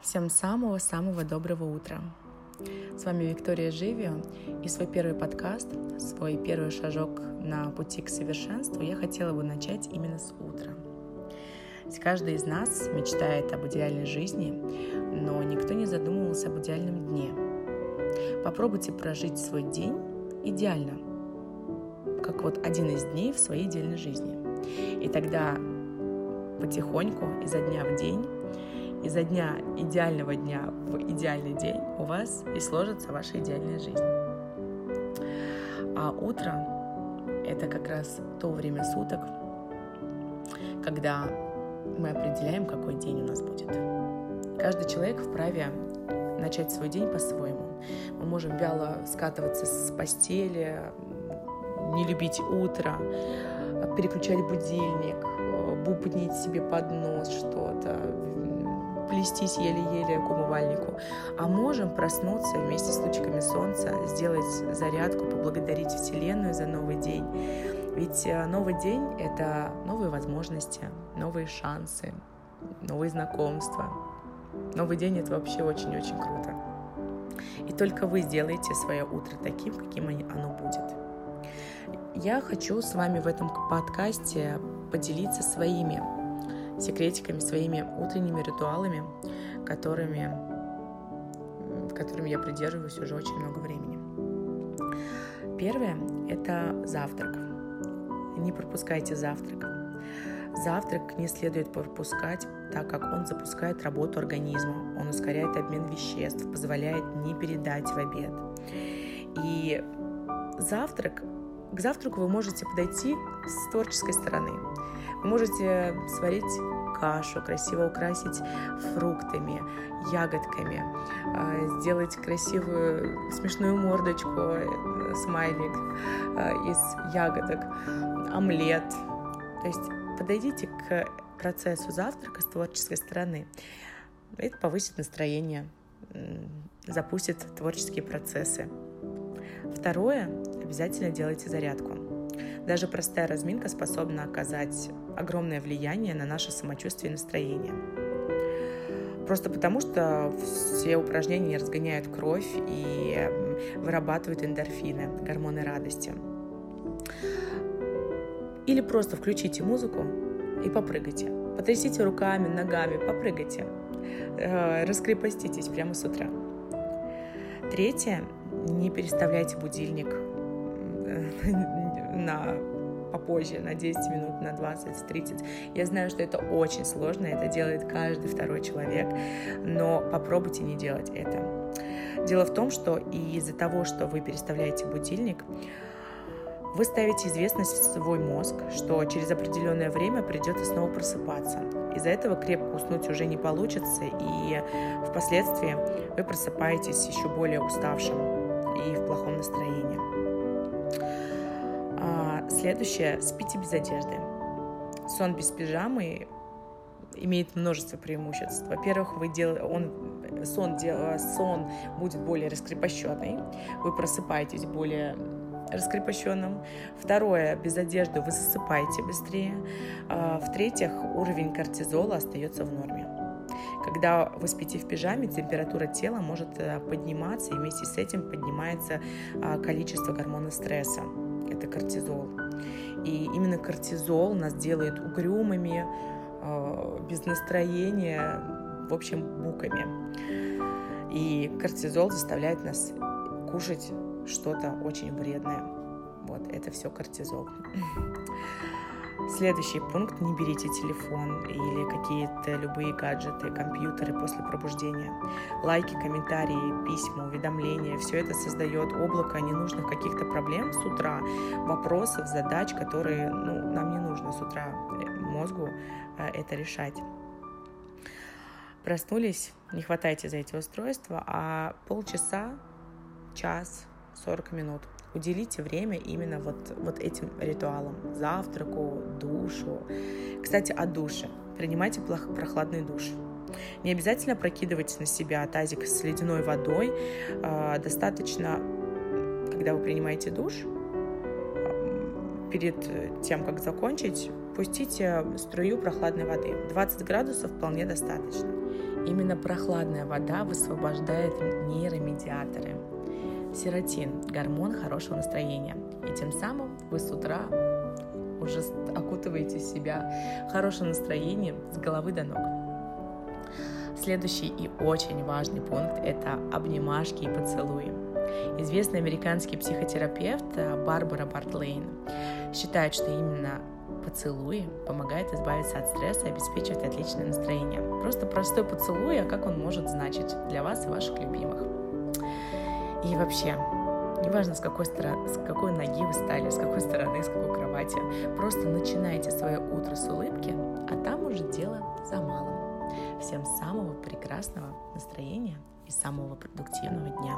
Всем самого-самого доброго утра. С вами Виктория Живио и свой первый подкаст, свой первый шажок на пути к совершенству я хотела бы начать именно с утра. Каждый из нас мечтает об идеальной жизни, но никто не задумывался об идеальном дне. Попробуйте прожить свой день идеально, как вот один из дней в своей идеальной жизни. И тогда потихоньку, изо дня в день, изо дня идеального дня в идеальный день у вас и сложится ваша идеальная жизнь. А утро — это как раз то время суток, когда мы определяем, какой день у нас будет. Каждый человек вправе начать свой день по-своему. Мы можем вяло скатываться с постели, не любить утро, переключать будильник, бубнить себе под нос что-то, плестись еле-еле к умывальнику, а можем проснуться вместе с лучиками солнца, сделать зарядку, поблагодарить Вселенную за новый день. Ведь э, новый день — это новые возможности, новые шансы, новые знакомства. Новый день — это вообще очень-очень круто. И только вы сделаете свое утро таким, каким оно будет. Я хочу с вами в этом подкасте поделиться своими секретиками, своими утренними ритуалами, которыми, которыми я придерживаюсь уже очень много времени. Первое – это завтрак. Не пропускайте завтрак. Завтрак не следует пропускать, так как он запускает работу организма, он ускоряет обмен веществ, позволяет не передать в обед. И завтрак, к завтраку вы можете подойти с творческой стороны. Вы можете сварить кашу, красиво украсить фруктами, ягодками, а, сделать красивую смешную мордочку, э, смайлик а, из ягодок, омлет. То есть подойдите к процессу завтрака с творческой стороны. Это повысит настроение, запустит творческие процессы. Второе, обязательно делайте зарядку. Даже простая разминка способна оказать огромное влияние на наше самочувствие и настроение. Просто потому, что все упражнения разгоняют кровь и вырабатывают эндорфины, гормоны радости. Или просто включите музыку и попрыгайте. Потрясите руками, ногами, попрыгайте. Э, раскрепоститесь прямо с утра. Третье. Не переставляйте будильник на попозже, на 10 минут, на 20, 30. Я знаю, что это очень сложно, это делает каждый второй человек, но попробуйте не делать это. Дело в том, что из-за того, что вы переставляете будильник, вы ставите известность в свой мозг, что через определенное время придется снова просыпаться. Из-за этого крепко уснуть уже не получится, и впоследствии вы просыпаетесь еще более уставшим и в плохом настроении. Следующее – спите без одежды. Сон без пижамы имеет множество преимуществ. Во-первых, вы дел... он... сон, дел... сон будет более раскрепощенный, вы просыпаетесь более раскрепощенным. Второе, без одежды вы засыпаете быстрее. А, в-третьих, уровень кортизола остается в норме. Когда вы спите в пижаме, температура тела может э, подниматься, и вместе с этим поднимается а, количество гормона стресса. Это кортизол. И именно кортизол нас делает угрюмыми, а, без настроения, в общем, буками. И кортизол заставляет нас кушать что-то очень вредное. Вот, это все кортизол. Следующий пункт – не берите телефон или какие-то любые гаджеты, компьютеры после пробуждения. Лайки, комментарии, письма, уведомления – все это создает облако ненужных каких-то проблем с утра, вопросов, задач, которые ну, нам не нужно с утра э, мозгу э, это решать. Проснулись, не хватайте за эти устройства, а полчаса, час, 40 минут – уделите время именно вот, вот этим ритуалам. Завтраку, душу. Кстати, о душе. Принимайте прохладный душ. Не обязательно прокидывать на себя тазик с ледяной водой. А, достаточно, когда вы принимаете душ, перед тем, как закончить, пустите струю прохладной воды. 20 градусов вполне достаточно. Именно прохладная вода высвобождает нейромедиаторы. Серотин – гормон хорошего настроения. И тем самым вы с утра уже окутываете себя хорошим настроением с головы до ног. Следующий и очень важный пункт – это обнимашки и поцелуи. Известный американский психотерапевт э, Барбара Бартлейн считает, что именно поцелуи помогают избавиться от стресса и обеспечивать отличное настроение. Просто простой поцелуй, а как он может значить для вас и ваших любимых. И вообще, неважно с какой, стороны, с какой ноги вы стали, с какой стороны, с какой кровати, просто начинайте свое утро с улыбки, а там уже дело за малым. Всем самого прекрасного настроения и самого продуктивного дня.